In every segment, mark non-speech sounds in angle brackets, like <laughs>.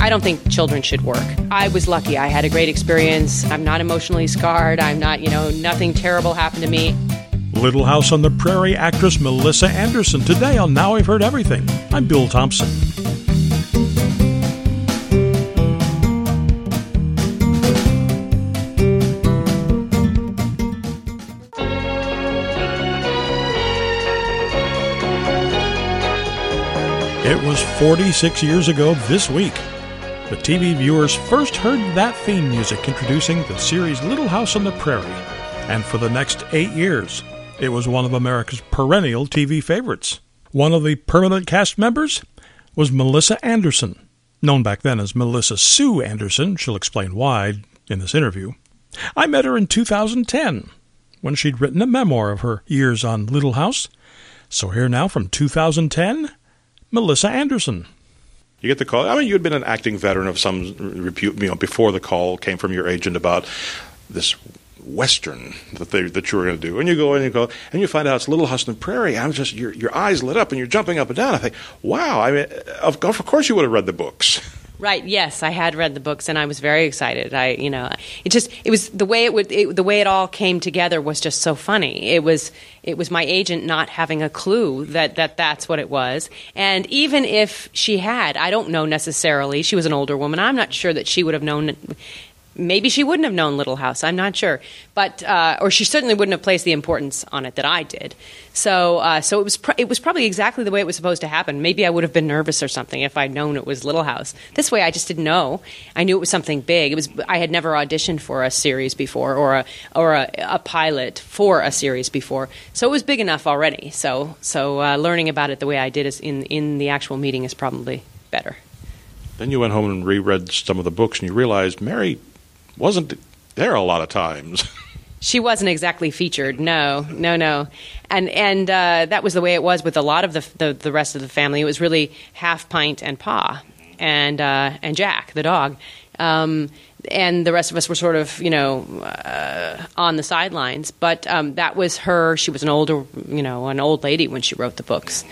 I don't think children should work. I was lucky. I had a great experience. I'm not emotionally scarred. I'm not, you know, nothing terrible happened to me. Little House on the Prairie actress Melissa Anderson today on Now I've Heard Everything. I'm Bill Thompson. It was 46 years ago this week. The TV viewers first heard that theme music introducing the series Little House on the Prairie. And for the next eight years, it was one of America's perennial TV favorites. One of the permanent cast members was Melissa Anderson, known back then as Melissa Sue Anderson. She'll explain why in this interview. I met her in 2010 when she'd written a memoir of her years on Little House. So here now from 2010, Melissa Anderson. You get the call. I mean, you had been an acting veteran of some repute, you know, before the call came from your agent about this western that they that you were going to do. And you go and you go and you find out it's Little House the Prairie. I'm just your your eyes lit up and you're jumping up and down. I think, wow. I mean, of, of course you would have read the books. Right. Yes, I had read the books, and I was very excited. I, you know, it just it was the way it would it, the way it all came together was just so funny. It was it was my agent not having a clue that that that's what it was, and even if she had, I don't know necessarily. She was an older woman. I'm not sure that she would have known maybe she wouldn't have known Little House. I'm not sure, but uh, or she certainly wouldn't have placed the importance on it that I did. So, uh, so it was it was probably exactly the way it was supposed to happen. Maybe I would have been nervous or something if I'd known it was Little House. This way, I just didn't know. I knew it was something big. It was I had never auditioned for a series before or a or a, a pilot for a series before, so it was big enough already. So, so uh, learning about it the way I did is in in the actual meeting is probably better. Then you went home and reread some of the books, and you realized Mary wasn't there a lot of times. <laughs> She wasn't exactly featured. No, no, no, and and uh, that was the way it was with a lot of the, the, the rest of the family. It was really half pint and pa, and uh, and Jack the dog, um, and the rest of us were sort of you know uh, on the sidelines. But um, that was her. She was an older you know an old lady when she wrote the books,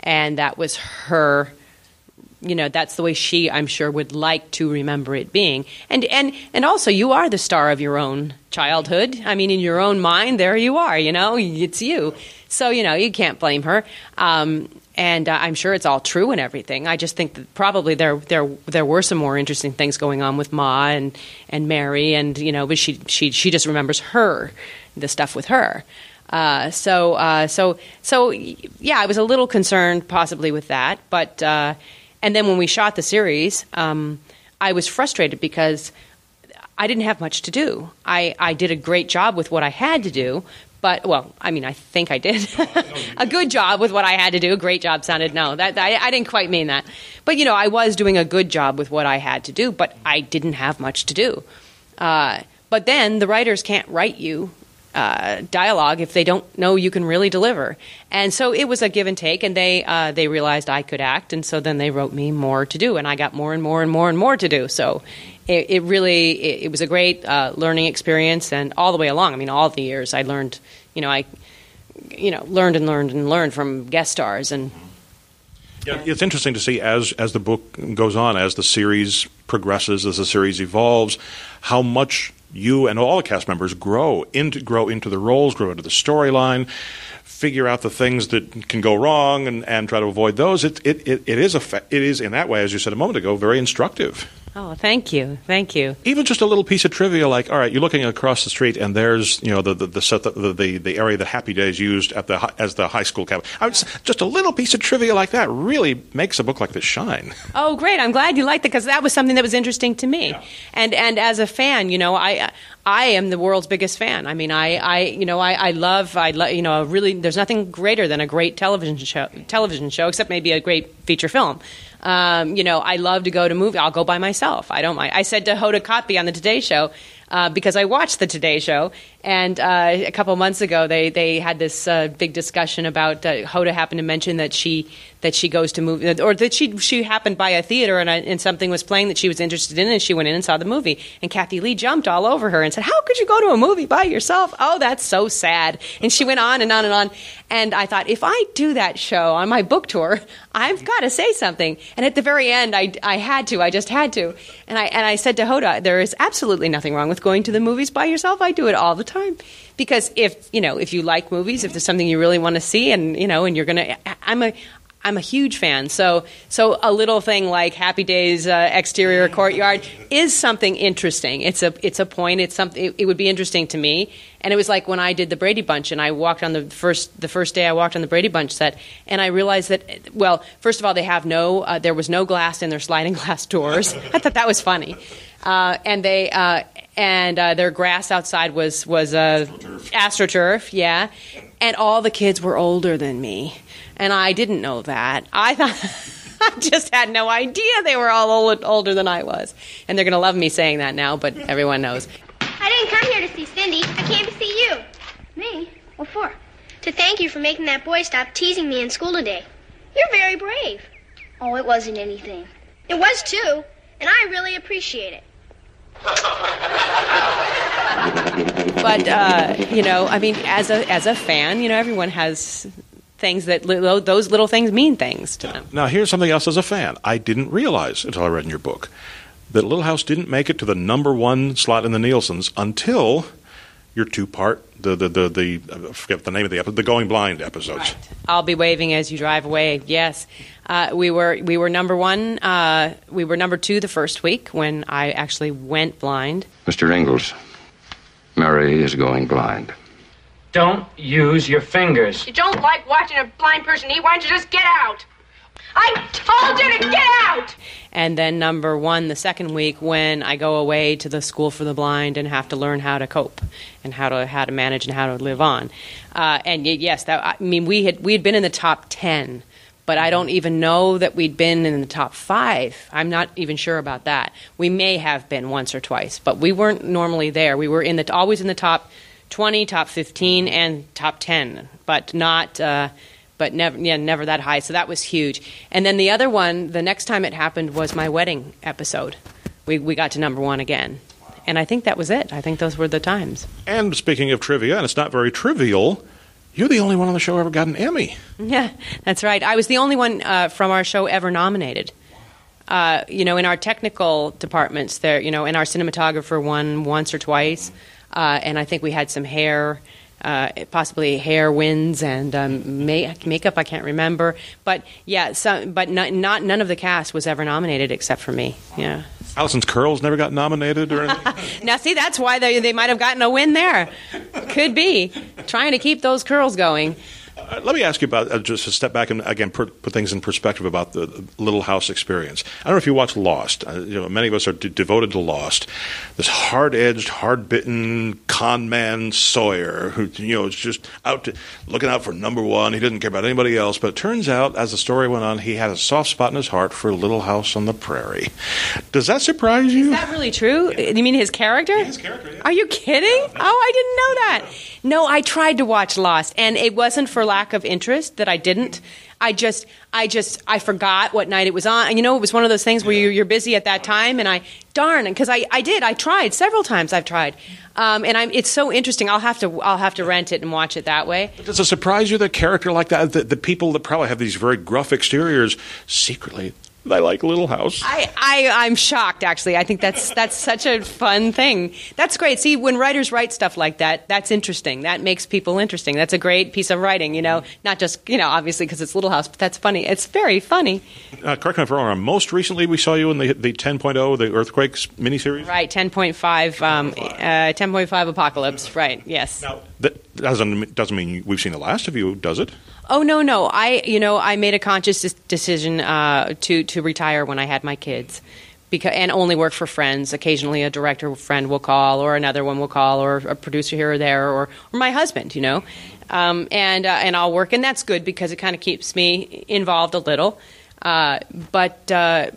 and that was her you know that's the way she i'm sure would like to remember it being. And and and also you are the star of your own childhood. I mean in your own mind there you are you know? It's you. So you know you can't blame her. Um, and uh, i'm sure it's all true and everything. I just think that probably there there there were some more interesting things going on with ma and and mary. And you know but she she she just remembers her the stuff with her. Uh, so, uh, so, so, yeah, I was a little concerned possibly with that, but uh, and then when we shot the series, um, I was frustrated because I didn't have much to do. I, I did a great job with what I had to do, but well, I mean, I think I did <laughs> a good job with what I had to do. Great job sounded no, that I, I, didn't quite mean that, but you know, I was doing a good job with what I had to do, but I didn't have much to do. Uh, but then the writers can't write you uh, dialogue if they don't know you can really deliver. And so it was a give and take, and they uh, they realized I could act, and so then they wrote me more to do, and I got more and more and more and more to do. So it, it really it, it, was a great uh, learning experience, and all the way along, I mean, all the years I learned, you know, I you know learned and learned and learned from guest stars and. Yeah, it's interesting to see as as the book goes on, as the series progresses, as the series evolves, how much you and all the cast members grow into grow into the roles, grow into the storyline, figure out the things that can go wrong, and, and try to avoid those. It it, it, it is a it is in that way, as you said a moment ago, very instructive. Oh, thank you, thank you. Even just a little piece of trivia, like all right, you're looking across the street, and there's you know the the the the, the, area that Happy Days used at the as the high school cabin. Just a little piece of trivia like that really makes a book like this shine. Oh, great! I'm glad you liked it because that was something that was interesting to me, yeah. and and as a fan, you know, I I am the world's biggest fan. I mean, I, I you know, I, I love, I love, you know, really. There's nothing greater than a great television show, television show, except maybe a great feature film. Um, you know, I love to go to movie. I'll go by myself. I don't mind. I said to Hoda Kotb on the Today Show, uh, because I watched the Today Show, and uh, a couple months ago they they had this uh, big discussion about uh, Hoda happened to mention that she that she goes to movie or that she she happened by a theater and, and something was playing that she was interested in, and she went in and saw the movie, and Kathie Lee jumped all over her and said, "How could you go to a movie by yourself? Oh, that's so sad." And she went on and on and on, and I thought if I do that show on my book tour, I've got to say something. And at the very end, I, I had to. I just had to. And I and I said to Hoda, there is absolutely nothing wrong with going to the movies by yourself. I do it all the time because if you know if you like movies, if there's something you really want to see, and you know, and you're gonna, I'm a I'm a huge fan. So, so a little thing like Happy Days uh, exterior courtyard is something interesting. It's a it's a point. It's something. It, it, would be interesting to me. And it was like when I did the Brady Bunch, and I walked on the first the first day I walked on the Brady Bunch set, and I realized that well, first of all, they have no uh, there was no glass in their sliding <laughs> glass doors. I thought that was funny, uh, and they. And uh, their grass outside was was uh, astroturf. astroturf, yeah, and all the kids were older than me and I didn't know that. I thought <laughs> I just had no idea they were all old, older than I was, and they're going to love me saying that now. But everyone knows. I didn't come here to see Cindy. I came to see you. Me? What for? To thank you for making that boy stop teasing me in school today. You're very brave. Oh, it wasn't anything. It was too, and I really appreciate it. But uh, you know, I mean, as a as a fan, you know, everyone has things that li- those little things mean things to them. Now, here's something else as a fan. I didn't realize until I read in your book that Little House didn't make it to the number one slot in the Nielsen's until your two part the the the, the I forget the name of the episode the Going Blind episodes. Right. I'll be waving as you drive away. Yes, uh, we were we were number one. Uh, we were number two the first week when I actually went blind. Mr. Ingalls, Mary is going blind. Don't use your fingers. You don't like watching a blind person eat? Why don't you just get out? I told you to get out! And then number one, the second week, when I go away to the school for the blind and have to learn how to cope and how to how to manage and how to live on. Uh, and yes, that I mean we had we had been in the top ten, but I don't even know that we'd been in the top five. I'm not even sure about that. We may have been once or twice, but we weren't normally there. We were in the always in the top 20, top 15, and top 10, but not. Uh, but never, yeah, never that high. So that was huge. And then the other one, the next time it happened was my wedding episode. We we got to number one again, and I think that was it. I think those were the times. And speaking of trivia, and it's not very trivial. You're the only one on the show ever got an Emmy. <laughs> Yeah, that's right. I was the only one uh, from our show ever nominated. Uh, you know, in our technical departments, there, you know, and our cinematographer won once or twice. Uh, and I think we had some hair, uh, possibly hair wins and um, make, makeup. I can't remember, but yeah, some, but not, not, none of the cast was ever nominated except for me. Yeah. Alison's curls never got nominated or anything. <laughs> now, see, that's why they they might have gotten a win there. Could be trying to keep those curls going. Uh, let me ask you about uh, just a step back and again put, put, things in perspective about the Little House experience. I don't know if you watch Lost. Uh, you know, many of us are d- devoted to Lost. This hard-edged, hard-bitten con man Sawyer, who you know is just out to, looking out for number one. He didn't care about anybody else. But it turns out, as the story went on, he had a soft spot in his heart for Little House on the Prairie. Does that surprise you? Is that really true? You mean his character? His character. Yeah. Are you kidding? Oh, I didn't know that. No, I tried to watch Lost, and it wasn't for lack of interest that I didn't. I just, I just, I forgot what night it was on. And you know, it was one of those things where you're, you're busy at that time, and I, darn, because I, I did, I tried several times. I've tried, um, and I'm, it's so interesting. I'll have to, I'll have to rent it and watch it that way. But does it surprise you that character like that, the, the people that probably have these very gruff exteriors, secretly I like Little House. I, I I'm shocked actually. I think that's that's such a fun thing. That's great. See, when writers write stuff like that, that's interesting. That makes people interesting. That's a great piece of writing. You know, not just you know obviously because it's Little House, but that's funny. It's very funny. Uh, correct me if I'm wrong. Most recently, we saw you in the the 10.0, the Earthquakes miniseries. Right, 10.5, um, uh, 10.5 Apocalypse. Right. Yes. Now that doesn't doesn't mean we've seen the last of you, does it? Oh no, no. I you know I made a conscious decision uh, to to retire when I had my kids. Because, and only work for friends. Occasionally, a director friend will call, or another one will call, or a producer here or there, or, or my husband. You know, um, and uh, and I'll work, and that's good because it kind of keeps me involved a little. Uh, but uh,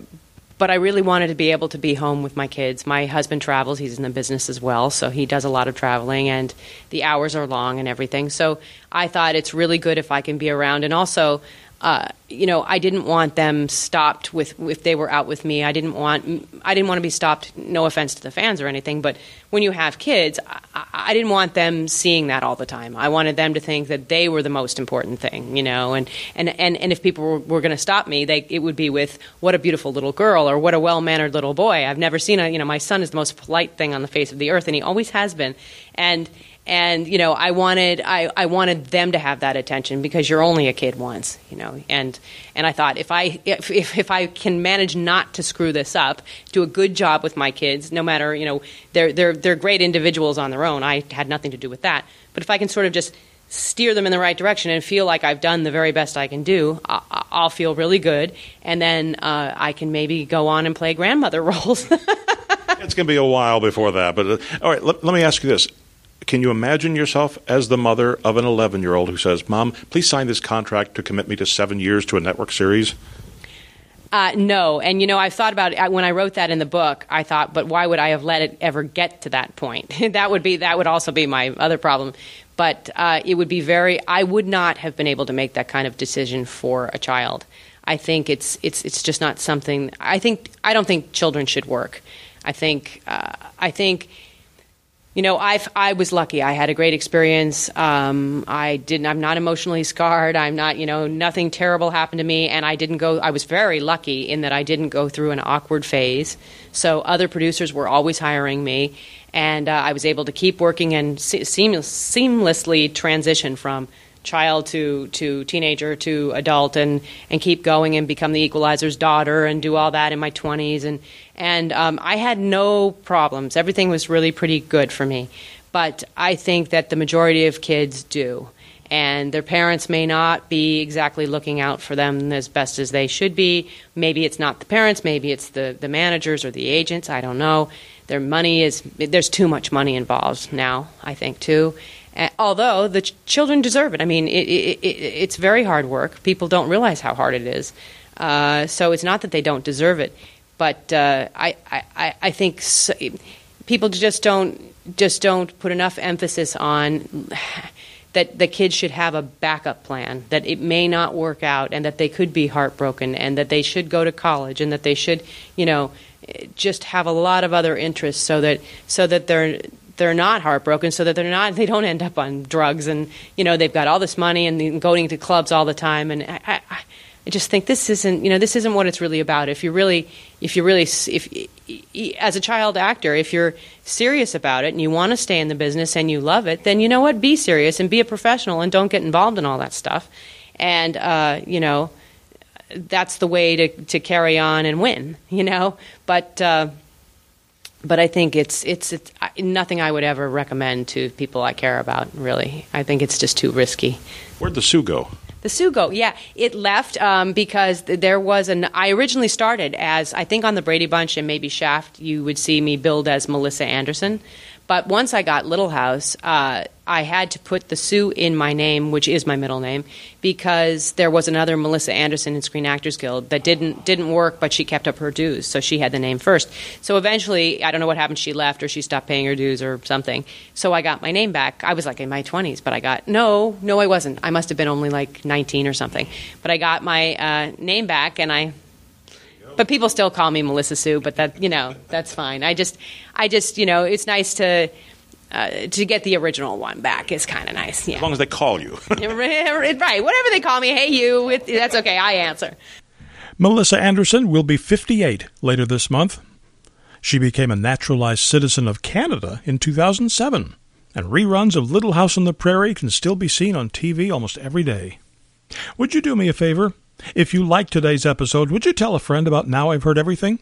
but I really wanted to be able to be home with my kids. My husband travels; he's in the business as well, so he does a lot of traveling, and the hours are long and everything. So I thought it's really good if I can be around, and also uh, you know, I didn't want them stopped with if they were out with me. I didn't want I didn't want to be stopped. No offense to the fans or anything, but when you have kids, I, I, didn't want them seeing that all the time. I wanted them to think that they were the most important thing, you know. And and and, and if people were, were going to stop me, they it would be with what a beautiful little girl or what a well mannered little boy. I've never seen a you know my son is the most polite thing on the face of the earth, and he always has been. And and you know i wanted I, I wanted them to have that attention because you're only a kid once you know and and i thought if i if, if, if i can manage not to screw this up do a good job with my kids no matter you know they're they're they're great individuals on their own i had nothing to do with that but if i can sort of just steer them in the right direction and feel like I've done the very best I can do, I'll feel really good, and then uh, I can maybe go on and play grandmother <laughs> roles. it's going to be a while before that, but uh, all right. Let me ask you this: can you imagine yourself as the mother of an 11 year old who says, Mom, please sign this contract to commit me to seven years to a network series? Uh, no, and you know I've thought about it when I wrote that in the book. I thought, but why would I have let it ever get to that point? <laughs> that would be that would also be my other problem. But uh, it would be very. I would not have been able to make that kind of decision for a child. I think it's it's it's just not something. I think I don't think children should work. I think uh, I think you know, I I was lucky. I had a great experience. Um, I didn't. I'm not emotionally scarred. I'm not. You know, nothing terrible happened to me, and I didn't go. I was very lucky in that I didn't go through an awkward phase. So other producers were always hiring me, and uh, I was able to keep working and se- seamless, seamlessly transition from child to to teenager to adult and and keep going and become the equalizer's daughter and do all that in my 20s and and um, I had no problems. Everything was really pretty good for me. But I think that the majority of kids do. And their parents may not be exactly looking out for them as best as they should be. Maybe it's not the parents maybe it's the the managers or the agents I don't know. Their money is there's too much money involved now I think too although the ch- children deserve it. I mean, it, it, it, it's very hard work. People don't realize how hard it is. Uh, so it's not that they don't deserve it, but uh, I, I, I think so, people just don't just don't put enough emphasis on <sighs> that the kids should have a backup plan, that it may not work out, and that they could be heartbroken, and that they should go to college, and that they should, you know, just have a lot of other interests, so that so that they're they're not heartbroken so that they're not they don't end up on drugs. And you know they've got all this money and going to clubs all the time. And I, I, I just think this isn't you know this isn't what it's really about. If you really if you really if as a child actor if you're serious about it and you want to stay in the business and you love it then you know what? Be serious and be a professional and don't get involved in all that stuff. And uh, you know that's the way to to carry on and win you know? But uh, but I think it's, it's it's nothing I would ever recommend to people I care about. Really, I think it's just too risky. Where'd the Sue go? The Sue go, yeah, it left um, because there was an. I originally started as I think on the Brady Bunch and maybe Shaft. You would see me billed as Melissa Anderson, but once I got Little House, uh, I had to put the Sue in my name, which is my middle name, because there was another Melissa Anderson in Screen Actors Guild that didn't didn't work, but she kept up her dues, so she had the name first. So eventually, I don't know what happened. She left, or she stopped paying her dues, or something. So I got my name back. I was like in my twenties, but I got no, no, I wasn't. I must have been only like nineteen or something. But I got my uh, name back, and I but people still call me Melissa Sue, but that you know that's fine. I just, I just you know it's nice to. Uh, to get the original one back is kind of nice. Yeah. As long as they call you. <laughs> right. Whatever they call me, hey, you, it, that's okay. I answer. Melissa Anderson will be 58 later this month. She became a naturalized citizen of Canada in 2007, and reruns of Little House on the Prairie can still be seen on TV almost every day. Would you do me a favor? If you liked today's episode, would you tell a friend about Now I've Heard Everything?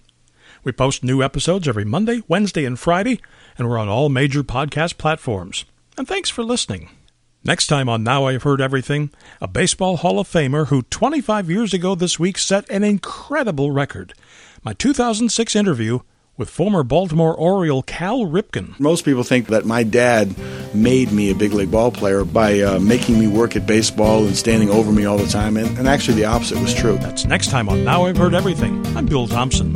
We post new episodes every Monday, Wednesday, and Friday, and we're on all major podcast platforms. And thanks for listening. Next time on Now I've Heard Everything, a Baseball Hall of Famer who 25 years ago this week set an incredible record. My 2006 interview with former Baltimore Oriole Cal Ripken. Most people think that my dad made me a big league ball player by uh, making me work at baseball and standing over me all the time, and, and actually the opposite was true. That's next time on Now I've Heard Everything. I'm Bill Thompson.